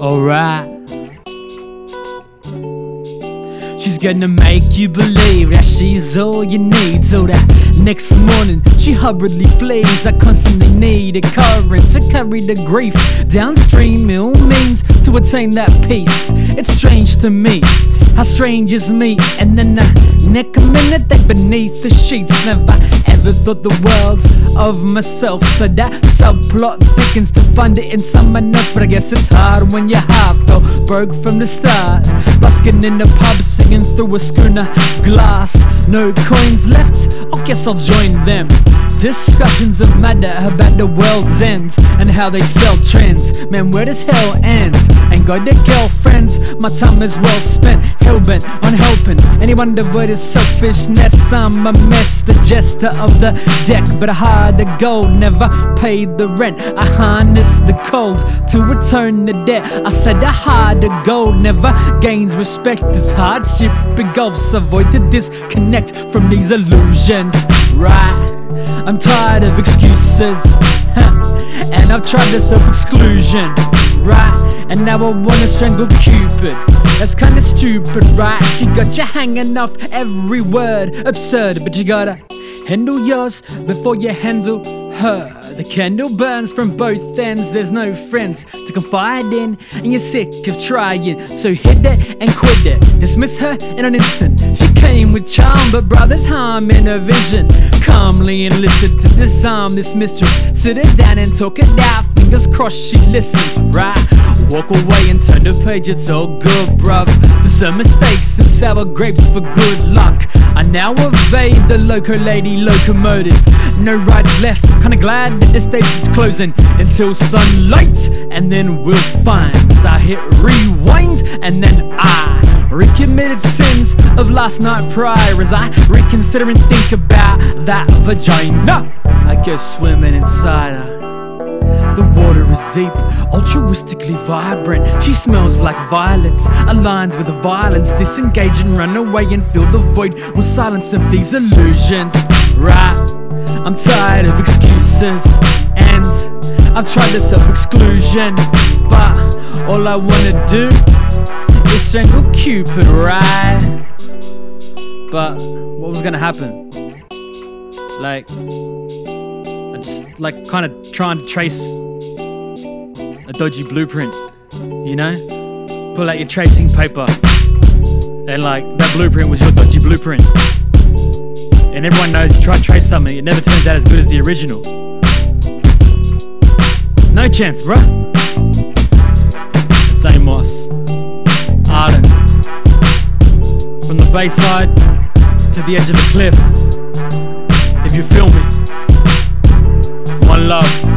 Alright. She's gonna make you believe that she's all you need. So that next morning she hurriedly flees. I constantly need a current to carry the grief downstream. Ill means to attain that peace. It's strange to me how strange is me. And then the neck a minute that beneath the sheets never ever thought the world of myself. So that subplot thickens to find it in someone else. But I guess it's hard when your heart felt broke from the start. Busking in the pub, singing through a schooner glass. No coins left, I guess I'll join them. Discussions of matter about the world's end and how they sell trends. Man, where does hell end? Ain't got the girlfriends, my time is well spent. Hellbent on helping anyone devoid of selfishness. I'm a mess, the jester of the deck, but I hard to go. Never paid the rent, I harness the cold to return the debt. I said I hard to go, never gains respect. This hardship engulfs, avoid to disconnect from these illusions. Right. I'm tired of excuses, and I've tried the self exclusion, right? And now I wanna strangle Cupid. That's kinda stupid, right? She got you hanging off every word, absurd, but you gotta handle yours before you handle her. The candle burns from both ends, there's no friends to confide in, and you're sick of trying. So hit it and quit it. Dismiss her in an instant. She came with charm, but brothers harm in a vision. Calmly enlisted to disarm this mistress. Sit her down and talk it out. Fingers crossed she listens, right? Walk away and turn the page, it's all good, bruv. There's some mistakes and sour grapes for good luck. I now evade the loco lady locomotive. No rides left, kinda glad that the station's closing until sunlight, and then we'll find. I hit rewind, and then I recommitted sins of last night prior as I reconsider and think about that vagina. I go swimming inside her. The water is deep, altruistically vibrant. She smells like violets, aligned with the violence. Disengage and run away and fill the void with silence of these illusions. Right, I'm tired of excuses, and I've tried the self exclusion. But all I wanna do is strangle Cupid, right? But what was gonna happen? Like, I just like kind of trying to trace a dodgy blueprint, you know? Pull out your tracing paper, and like that blueprint was your dodgy blueprint. And everyone knows you try to trace something, it never turns out as good as the original. No chance, bruh. Bayside to the edge of the cliff. If you feel me. One love.